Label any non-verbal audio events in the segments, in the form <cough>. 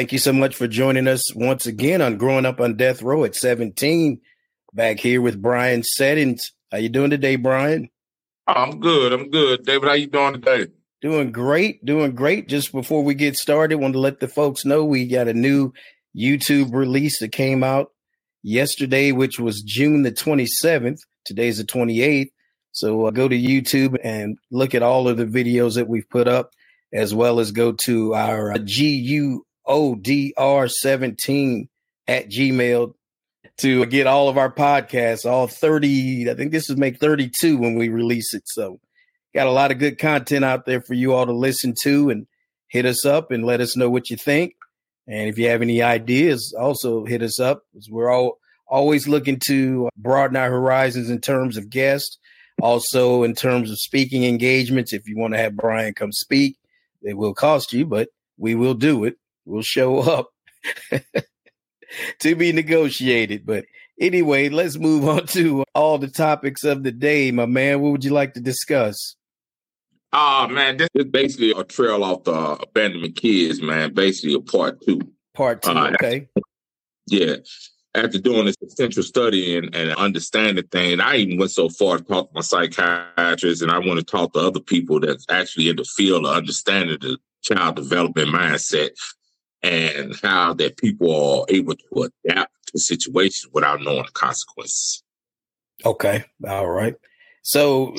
Thank you so much for joining us once again on Growing Up on Death Row at 17. Back here with Bryan Seddens. How you doing today, Bryan? I'm good. I'm good. David, how you doing today? Doing great. Doing great. Just before we get started, want to let the folks know we got a new YouTube release that came out yesterday, which was June the 27th. Today's the 28th. So uh, go to YouTube and look at all of the videos that we've put up, as well as go to our uh, GUODR17 at Gmail to get all of our podcasts, all 30. I think this is make 32 when we release it. So got a lot of good content out there for you all to listen to and hit us up and let us know what you think. And if you have any ideas, also hit us up. We're all always looking to broaden our horizons in terms of guests, also in terms of speaking engagements. If you want to have Bryan come speak, it will cost you, but we will do it. We'll show up. <laughs> to be negotiated. But anyway, let's move on to all the topics of the day, my man. What would you like to discuss? Ah, uh, man, this is basically a trail off the abandonment kids, man. Basically, a part two. Part two, uh, okay. Yeah. After doing this essential study and, and understanding things, I even went so far to talk to my psychiatrist, and I want to talk to other people that's actually in the field of understanding the child development mindset and how that people are able to adapt to situations without knowing the consequences. Okay. All right. So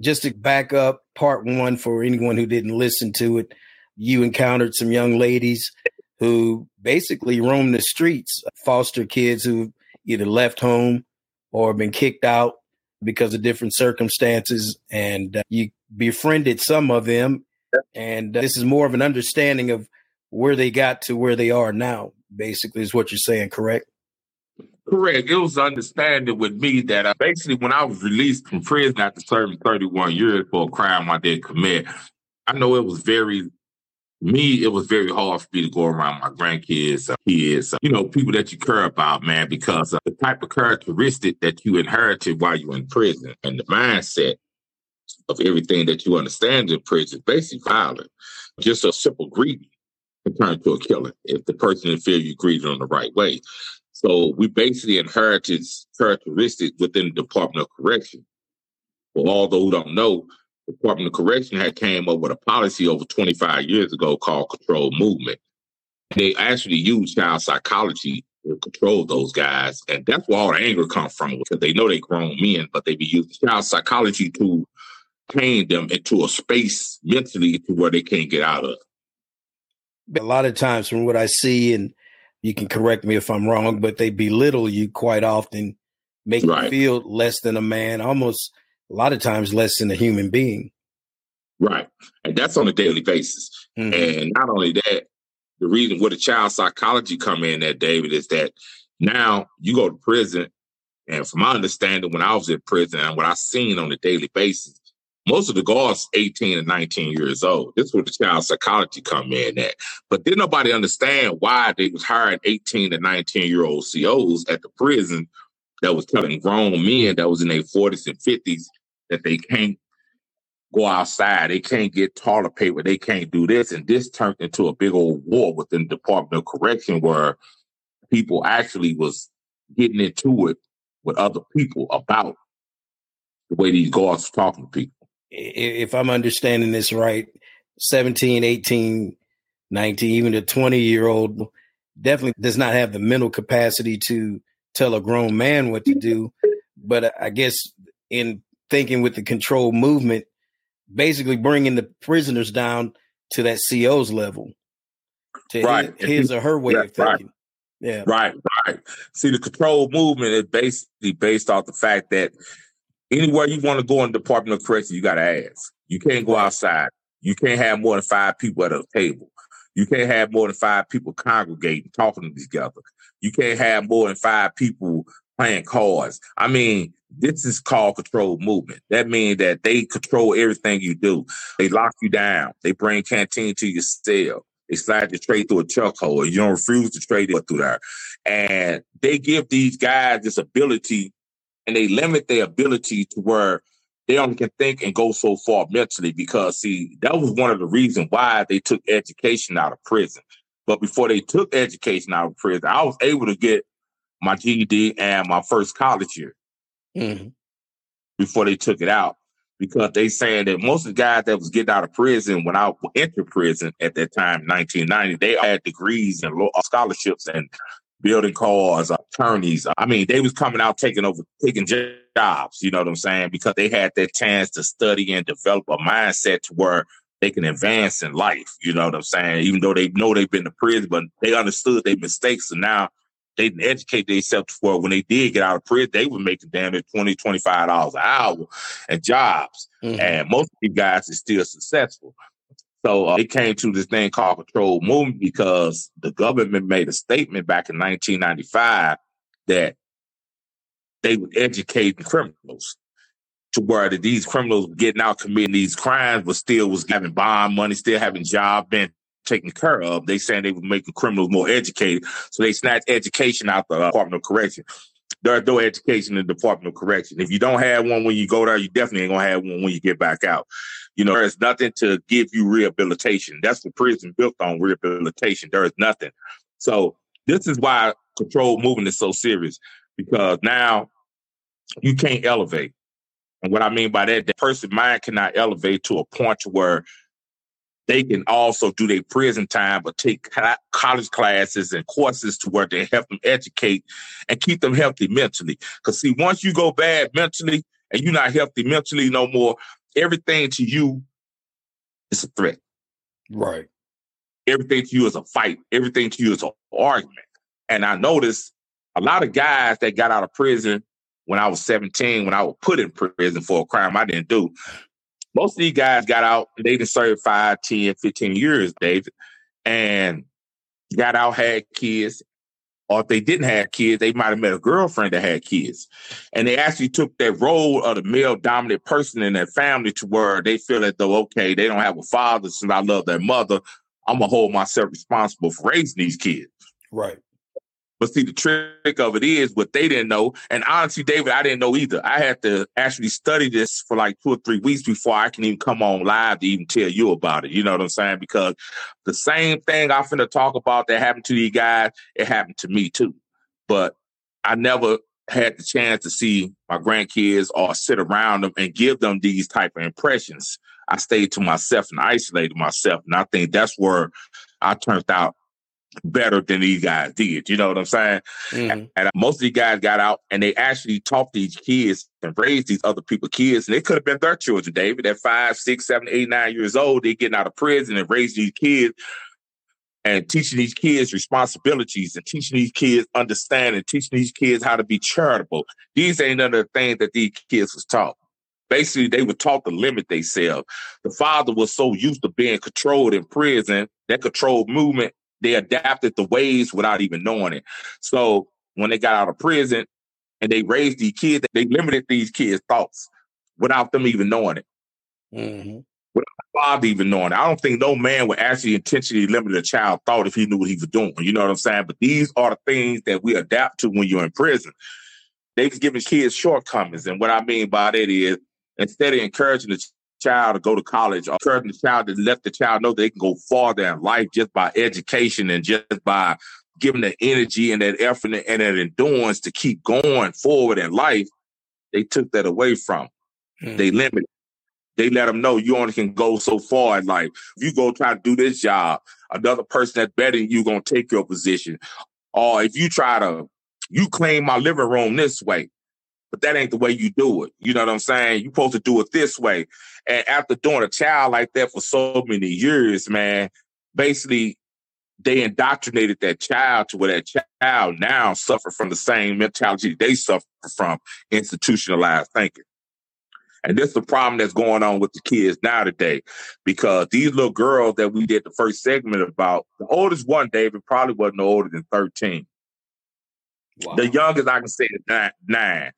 just to back up part one for anyone who didn't listen to it, you encountered some young ladies who basically roam the streets, foster kids who either left home or been kicked out because of different circumstances. And uh, you befriended some of them. And uh, this is more of an understanding of where they got to where they are now, basically, is what you're saying, correct? Correct. It was understanding with me that I, basically when I was released from prison after serving 31 years for a crime I didn't commit, I know it was very, me, it was very hard for me to go around my grandkids, uh, kids, uh, you know, people that you care about, man, because uh, the type of characteristic that you inherited while you were in prison and the mindset of everything that you understand in prison, basically violent, just a simple greedy can turn to a killer if the person didn't feel you greeted on the right way. So we basically inherited characteristics within the Department of Correction. For all those who don't know, the Department of Correction had came up with a policy over 25 years ago called control movement. They actually use child psychology to control those guys. And that's where all the anger comes from because they know they grown men, but they be using child psychology to pain them into a space mentally to where they can't get out of a lot of times from what I see, and you can correct me if I'm wrong, but they belittle you quite often, make right. you feel less than a man, almost a lot of times less than a human being. Right. And that's on a daily basis. Mm-hmm. And not only that, the reason where the child psychology come in that David is that now you go to prison and from my understanding when I was in prison and what I seen on a daily basis, most of the guards 18 and 19 years old. This is where the child psychology come in at. But did nobody understand why they was hiring 18 to 19 year old COs at the prison that was telling grown men that was in their 40s and 50s that they can't go outside, they can't get toilet paper, they can't do this. And this turned into a big old war within the Department of Correction where people actually was getting into it with other people about the way these guards were talking to people if I'm understanding this right, 17, 18, 19, even a 20 year old definitely does not have the mental capacity to tell a grown man what to do. But I guess in thinking with the control movement, basically bringing the prisoners down to that CO's level, to right. his, his or her way yeah, of thinking. Right. Yeah. Right, right. See, the control movement is basically based off the fact that anywhere you want to go in the Department of Correction, you got to ask. You can't go outside. You can't have more than five people at a table. You can't have more than five people congregating, talking together. You can't have more than five people playing cards. I mean, this is called control movement. That means that they control everything you do. They lock you down. They bring canteen to your cell. They slide you straight through a chuck hole. You don't refuse to trade it through there. And they give these guys this ability and they limit their ability to where they only can think and go so far mentally because see that was one of the reasons why they took education out of prison But before they took education out of prison, I was able to get my GED and my first college year mm-hmm. before they took it out. Because they saying that most of the guys that was getting out of prison when I entered prison at that time, 1990, they had degrees and scholarships and building cars, attorneys. I mean, they was coming out taking over, taking jobs. You know what I'm saying? Because they had that chance to study and develop a mindset to where they can advance in life. You know what I'm saying? Even though they know they've been to prison, but they understood their mistakes. And now they didn't educate themselves for when they did get out of prison, they were making damn it 20 $25 an hour and jobs. Mm-hmm. And most of these guys are still successful. So uh, it came to this thing called control movement because the government made a statement back in 1995 that they would educate criminals to where that these criminals getting out committing these crimes, but still was having bond money, still having job, been taken care of. They saying they were making criminals more educated, so they snatched education out the Department of Correction. There's no education in the Department of Correction. If you don't have one when you go there, you definitely ain't gonna have one when you get back out. You know, there's nothing to give you rehabilitation. That's what prison built on rehabilitation. There is nothing. So this is why control movement is so serious because now you can't elevate. And what I mean by that, the person mind cannot elevate to a point where they can also do their prison time, but take college classes and courses to where they help them educate and keep them healthy mentally. Because see, once you go bad mentally and you're not healthy mentally no more, everything to you is a threat. Right. Everything to you is a fight. Everything to you is an argument. And I noticed a lot of guys that got out of prison when I was 17, when I was put in prison for a crime I didn't do. Most of these guys got out, they didn't serve 5, 10, 15 years, David, and got out, had kids. Or if they didn't have kids, they might have met a girlfriend that had kids. And they actually took that role of the male dominant person in their family to where they feel that though, okay, they don't have a father since I love their mother. I'm gonna hold myself responsible for raising these kids. Right. But see, the trick of it is what they didn't know. And honestly, David, I didn't know either. I had to actually study this for like two or three weeks before I can even come on live to even tell you about it. You know what I'm saying? Because the same thing I'm finna talk about that happened to these guys, it happened to me too. But I never had the chance to see my grandkids or sit around them and give them these type of impressions. I stayed to myself and isolated myself. And I think that's where I turned out better than these guys did. You know what I'm saying? Mm-hmm. And most of these guys got out and they actually taught these kids and raised these other people's kids. And they could have been their children, David, at five, six, seven, eight, nine years old. They're getting out of prison and raising these kids and teaching these kids responsibilities and teaching these kids understanding, teaching these kids how to be charitable. These ain't none of the things that these kids was taught. Basically, they were taught to limit themselves. The father was so used to being controlled in prison, that controlled movement they adapted the ways without even knowing it. So when they got out of prison and they raised these kids, they limited these kids' thoughts without them even knowing it. Mm-hmm. Without the father even knowing it. I don't think no man would actually intentionally limit a child thought if he knew what he was doing. You know what I'm saying? But these are the things that we adapt to when you're in prison. They was giving kids shortcomings. And what I mean by that is instead of encouraging the child to go to college or encouraging the child to let the child know they can go farther in life just by education and just by giving the energy and that effort and that endurance to keep going forward in life, they took that away from. Mm. They limited. They let them know you only can go so far in life. If you go try to do this job, another person that's better than you gonna take your position. Or if you try to, you claim my living room this way, but that ain't the way you do it. You know what I'm saying? You're supposed to do it this way. And after doing a child like that for so many years, man, basically they indoctrinated that child to where that child now suffer from the same mentality they suffer from institutionalized thinking. And this is the problem that's going on with the kids now today, because these little girls that we did the first segment about, the oldest one, David, probably wasn't older than 13. Wow. The youngest I can say is nine. nine.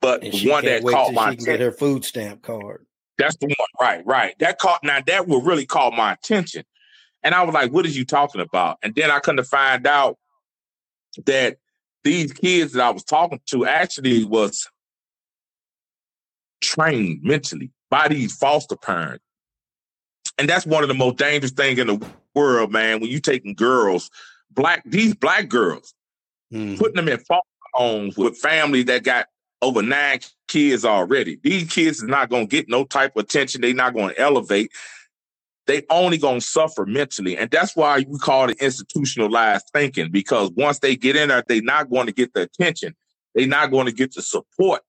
But the one that caught my attention, get her food stamp card. That's the one, right? Right. That caught now that will really caught my attention, and I was like, "What is you talking about?" And then I come to find out that these kids that I was talking to actually was trained mentally by these foster parents, and that's one of the most dangerous things in the world, man, when you taking girls, black these black girls, mm-hmm. putting them in foster homes with families that got over nine kids already. These kids is not gonna get no type of attention. They're not gonna elevate. They only gonna suffer mentally, and that's why we call it institutionalized thinking. Because once they get in there, they're not going to get the attention. They're not going to get the support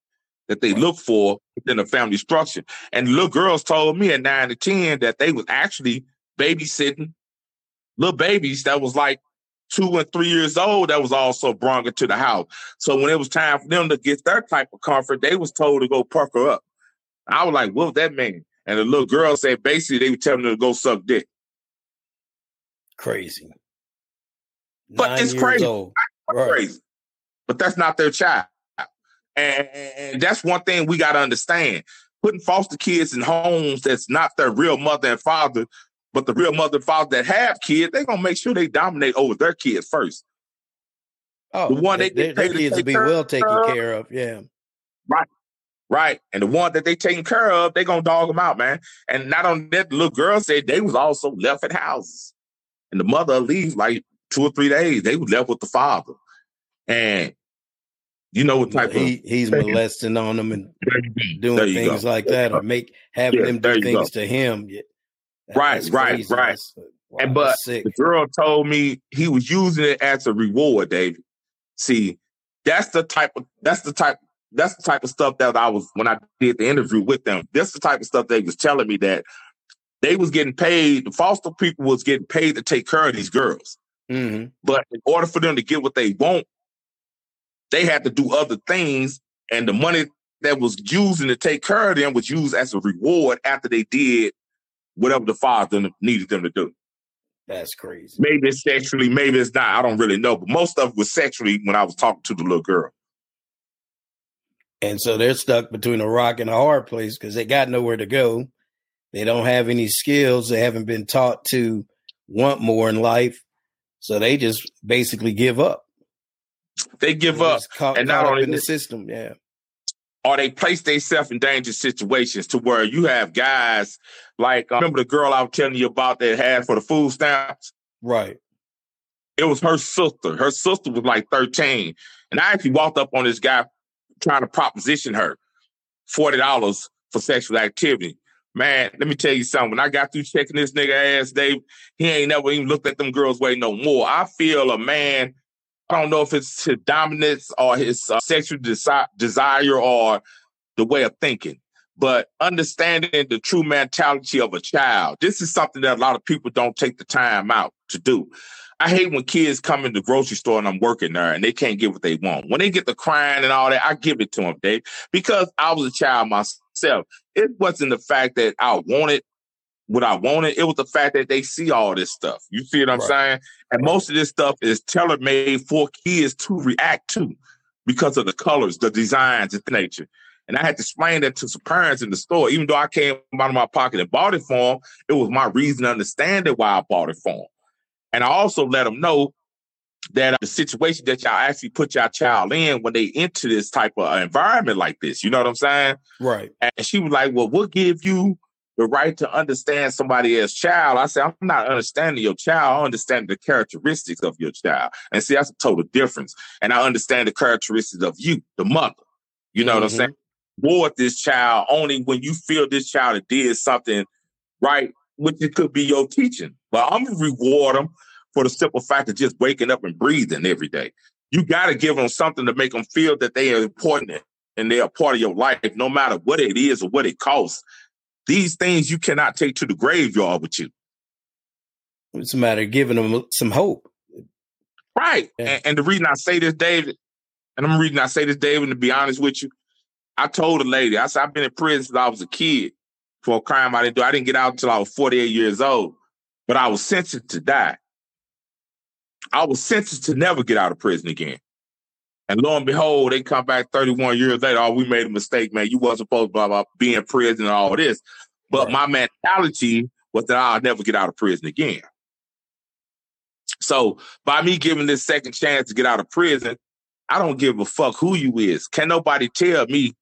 that they look for within a family structure. And little girls told me at nine to ten that they was actually babysitting little babies that was like two and three years old that was also brought into the house. So when it was time for them to get their type of comfort, they was told to go perk her up. I was like, what that mean? And the little girl said basically they were telling her to go suck dick. Crazy. But Nine it's crazy. Right. Crazy. But that's not their child. And, and that's one thing we got to understand. Putting foster kids in homes that's not their real mother and father, but the real mother and father that have kids, they're gonna make sure they dominate over their kids first. Oh, the one they, they their kids will be well taken of, care of. Yeah, right, right. And the one that they taking care of, they gonna dog them out, man. And not on that, the little girl said they was also left at houses, and the mother leave like two or three days. They was left with the father, and you know what type he, of he's molesting on them and doing things go. like that, or make having yeah, them do things go. to him. Right, right, right. Wow, and but the girl told me he was using it as a reward, David. See, that's the type of that's the type that's the type of stuff that I was when I did the interview with them. That's the type of stuff they was telling me that they was getting paid. The foster people was getting paid to take care of these girls. Mm-hmm. But in order for them to get what they want, they had to do other things, and the money that was using to take care of them was used as a reward after they did whatever the father needed them to do. That's crazy. Maybe it's sexually, maybe it's not. I don't really know. But most of it was sexually when I was talking to the little girl. And so they're stuck between a rock and a hard place because they got nowhere to go. They don't have any skills. They haven't been taught to want more in life. So they just basically give up. They give up. Caught, and not only in the system, yeah or they place themselves in dangerous situations to where you have guys like uh, remember the girl I was telling you about that had for the food stamps? Right. It was her sister. Her sister was like 13. And I actually walked up on this guy trying to proposition her $40 for sexual activity. Man, let me tell you something. When I got through checking this nigga ass, Dave, he ain't never even looked at them girls way no more. I feel a man I don't know if it's his dominance or his uh, sexual desi- desire or the way of thinking, but understanding the true mentality of a child. This is something that a lot of people don't take the time out to do. I hate when kids come in the grocery store and I'm working there and they can't get what they want. When they get the crying and all that, I give it to them, Dave, because I was a child myself. It wasn't the fact that I wanted what I wanted. It was the fact that they see all this stuff. You see what I'm right. saying? And most of this stuff is tailor made for kids to react to because of the colors, the designs, the nature. And I had to explain that to some parents in the store. Even though I came out of my pocket and bought it for them, it was my reason to understand it why I bought it for them. And I also let them know that uh, the situation that y'all actually put your child in when they enter this type of environment like this, you know what I'm saying? Right. And she was like, well, we'll give you the right to understand somebody as child. I say, I'm not understanding your child. I understand the characteristics of your child. And see, that's a total difference. And I understand the characteristics of you, the mother. You know mm-hmm. what I'm mm-hmm. saying? Reward this child only when you feel this child did something right, which it could be your teaching. But I'm gonna reward them for the simple fact of just waking up and breathing every day. You got to give them something to make them feel that they are important and they are part of your life, no matter what it is or what it costs. These things you cannot take to the graveyard with you. It's a matter of giving them some hope. Right. Yeah. And, and, the reason I say this, David, and I'm reading I say this, David, to be honest with you, I told a lady, I said, I've been in prison since I was a kid for a crime I didn't do. I didn't get out until I was 48 years old, but I was sentenced to die. I was sentenced to never get out of prison again. And lo and behold, they come back 31 years later. Oh, we made a mistake, man. You wasn't supposed to blah, blah, be in prison and all this. But right. my mentality was that I'll never get out of prison again. So by me giving this second chance to get out of prison, I don't give a fuck who you is. Can nobody tell me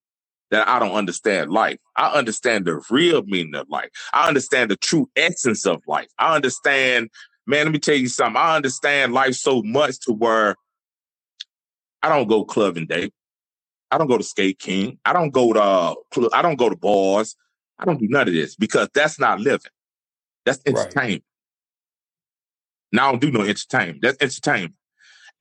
that I don't understand life? I understand the real meaning of life. I understand the true essence of life. I understand man, let me tell you something. I understand life so much to where I don't go clubbing day. I don't go to Skate King. I don't go to uh, I don't go to bars. I don't do none of this because that's not living. That's entertainment. Right. Now I don't do no entertainment. That's entertainment.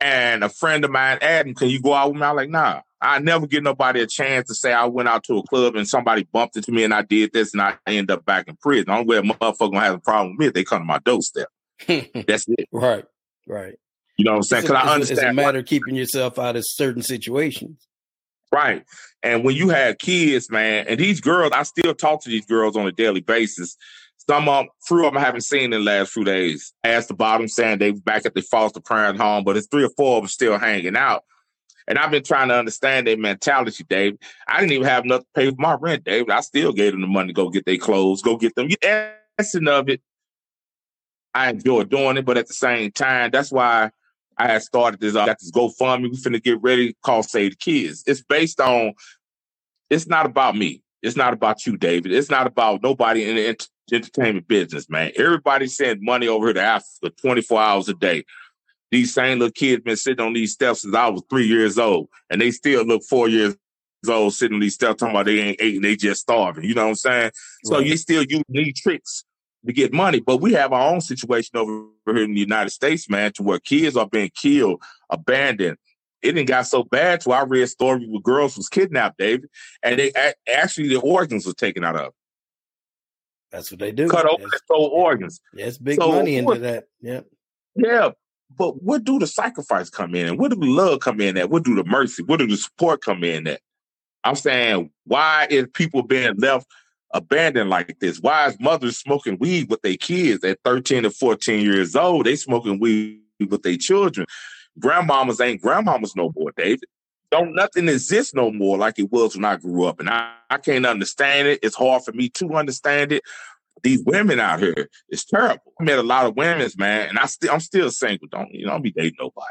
And a friend of mine Adam, "Can you go out with me?" I'm like, "Nah." I never give nobody a chance to say I went out to a club and somebody bumped into me and I did this and I end up back in prison. The only way a motherfucker gonna have a problem with me if they come to my doorstep. <laughs> That's it. Right. Right. You know what I'm saying? Because I understand. It's a matter of keeping yourself out of certain situations. Right. And when you have kids, man, and these girls, I still talk to these girls on a daily basis. Some of them, few of them I haven't seen in the last few days. Asked the bottom saying they back at the foster parent home, but it's three or four of them still hanging out. And I've been trying to understand their mentality, Dave. I didn't even have enough to pay for my rent, Dave. I still gave them the money to go get their clothes, go get them. The essence of it, I enjoy doing it, but at the same time, that's why I had started this. I got this GoFundMe. We finna get ready. Call Save the Kids. It's based on. It's not about me. It's not about you, David. It's not about nobody in the ent- entertainment business, man. Everybody send money over here to Africa 24 hours a day. These same little kids been sitting on these steps since I was three years old, and they still look four years old sitting on these steps talking about they ain't eating, they just starving. You know what I'm saying? Right. So you still use these tricks to get money. But we have our own situation over here in the United States, man, to where kids are being killed, abandoned. It didn't got so bad to I read stories where girls was kidnapped, David, and they actually the organs were taken out of. That's what they do. Cut open and sold organs. Yes, big so money into what, that. Yeah. Yeah. But what do the sacrifice come in and what do the love come in at? What do the mercy? What do the support come in at? I'm saying, why is people being left abandoned like this? Why is mothers smoking weed with their kids at 13 or 14 years old? They smoking weed with their children. Grandmamas ain't grandmamas no more, David. Don't nothing exist no more like it was when I grew up. And I, I can't understand it. It's hard for me to understand it. These women out here, it's terrible. I met a lot of women, man, and I still I'm still single. Don't you know, don't be dating nobody.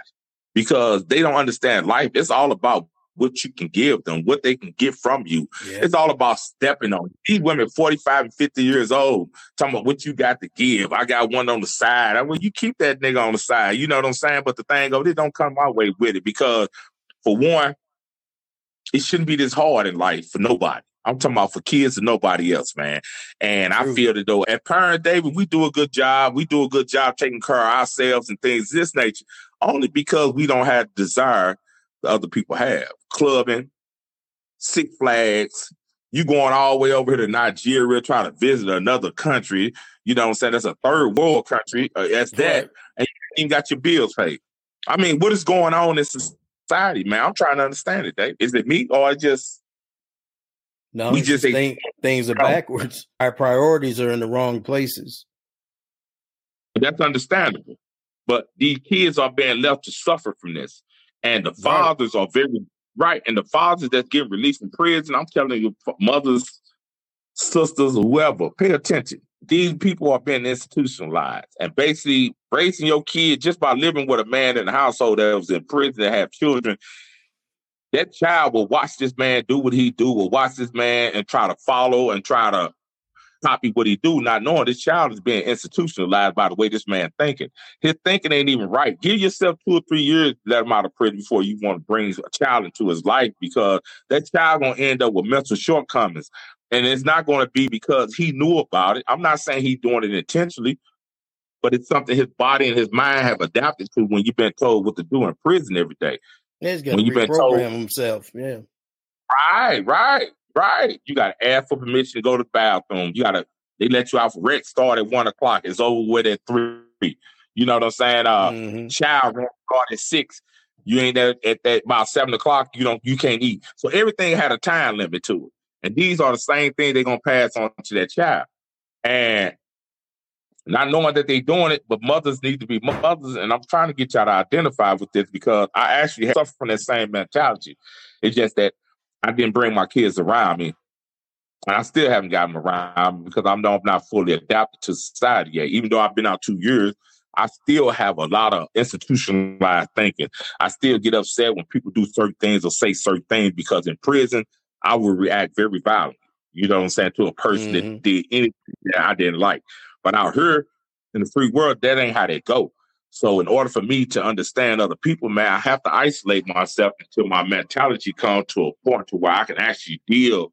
Because they don't understand life. It's all about what you can give them, what they can get from you. Yeah. It's all about stepping on. These women, 45 and 50 years old, talking about what you got to give. I got one on the side. I mean, you keep that nigga on the side. You know what I'm saying? But the thing of it don't come my way with it because, for one, it shouldn't be this hard in life for nobody. I'm talking about for kids and nobody else, man. And I feel that though at Parent David, we do a good job. We do a good job taking care of ourselves and things this nature, only because we don't have the desire the other people have. Clubbing, Six Flags, you going all the way over here to Nigeria trying to visit another country. You know what I'm saying? That's a third world country. Uh, that's that. And you even got your bills paid. I mean, what is going on in society, man? I'm trying to understand it, Dave. Is it me or just no, we just think things are backwards. Our priorities are in the wrong places. That's understandable. But these kids are being left to suffer from this. And the fathers right. are very right. And the fathers that's getting released from prison, I'm telling you, mothers, sisters, whoever, pay attention. These people are being institutionalized and basically raising your kid just by living with a man in the household that was in prison that have children. That child will watch this man do what he do, will watch this man and try to follow and try to copy what he do, not knowing this child is being institutionalized by the way this man thinking. His thinking ain't even right. Give yourself two or three years him out of prison before you want to bring a child into his life because that child gonna end up with mental shortcomings. And it's not going to be because he knew about it. I'm not saying he's doing it intentionally, but it's something his body and his mind have adapted to when you've been told what to do in prison every day. He's got to reprogram himself. Yeah. Right, right. Right. You got to ask for permission to go to the bathroom. You got to, they let you out for rent start at one o'clock. It's over with at three. You know what I'm saying? Uh, mm-hmm. child rent start at six. You ain't there at that about seven o'clock. You don't, you can't eat. So everything had a time limit to it. And these are the same thing they're going to pass on to that child. And not knowing that they're doing it, but mothers need to be mothers. And I'm trying to get y'all to identify with this because I actually suffer from that same mentality. It's just that I didn't bring my kids around me. And I still haven't gotten them around because I know I'm not fully adapted to society yet. Even though I've been out two years, I still have a lot of institutionalized thinking. I still get upset when people do certain things or say certain things because in prison, I would react very violently. You know what I'm saying? To a person mm-hmm. that did anything that I didn't like. But out here, in the free world, that ain't how they go. So in order for me to understand other people, man, I have to isolate myself until my mentality comes to a point to where I can actually deal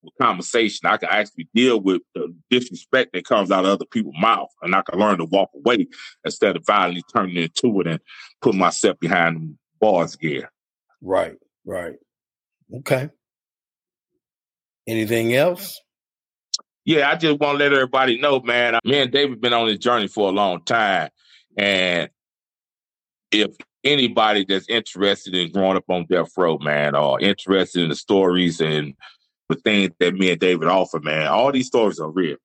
with conversation. I can actually deal with the disrespect that comes out of other people's mouth, and I can learn to walk away instead of violently turning into it and put myself behind bars gear. Right, right. Okay. Anything else? Yeah, I just want to let everybody know, man. Me and David have been on this journey for a long time, and if anybody that's interested in growing up on death row, man, or interested in the stories and the things that me and David offer, man, all these stories are real.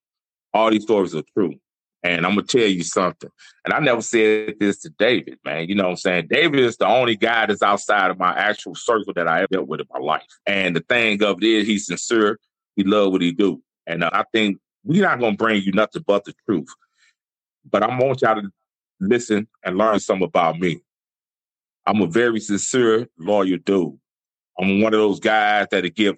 All these stories are true. And I'm gonna tell you something. And I never said this to David, man. You know what I'm saying? David is the only guy that's outside of my actual circle that I ever dealt with in my life. And the thing of it is, he's sincere. He love what he do. And uh, I think we're not gonna bring you nothing but the truth. But I want y'all to listen and learn something about me. I'm a very sincere, loyal dude. I'm one of those guys that'll give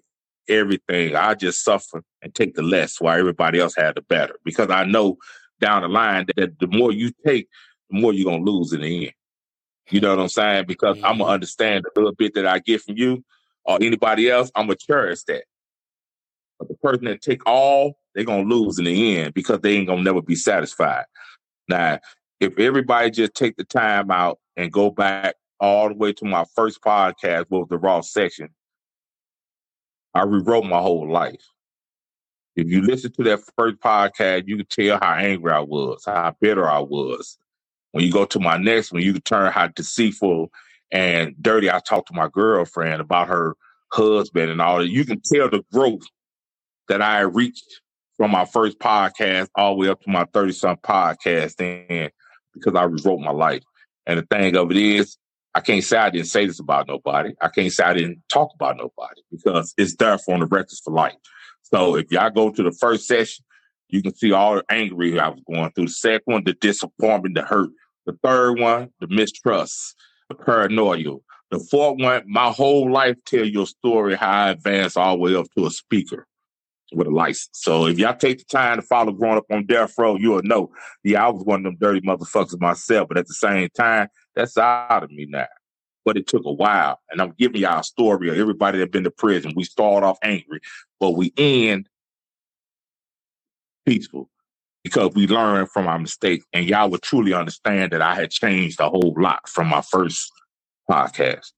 everything. I just suffer and take the less while everybody else had the better. Because I know down the line that the more you take, the more you're gonna lose in the end. You know what I'm saying? Because I'm gonna understand the little bit that I get from you or anybody else, I'm gonna cherish that. But the person that take all, they're gonna lose in the end because they ain't gonna never be satisfied. Now, if everybody just take the time out and go back all the way to my first podcast, was the raw section, I rewrote my whole life. If you listen to that first podcast, you can tell how angry I was, how bitter I was. When you go to my next one, you can turn how deceitful and dirty I talked to my girlfriend about her husband and all that. You can tell the growth that I reached from my first podcast all the way up to my 30 some podcast and because I rewrote my life. And the thing of it is, I can't say I didn't say this about nobody. I can't say I didn't talk about nobody because it's there for on the records for life. So if y'all go to the first session, you can see all the angry I was going through. The second one, the disappointment, the hurt. The third one, the mistrust, the paranoia. The fourth one, my whole life tell your story how I advanced all the way up to a speaker with a license. So if y'all take the time to follow growing up on death row, you'll know, yeah, I was one of them dirty motherfuckers myself. But at the same time, that's out of me now. But it took a while. And I'm giving y'all a story of everybody that been to prison. We start off angry, but we end peaceful because we learned from our mistakes. And y'all would truly understand that I had changed a whole lot from my first podcast.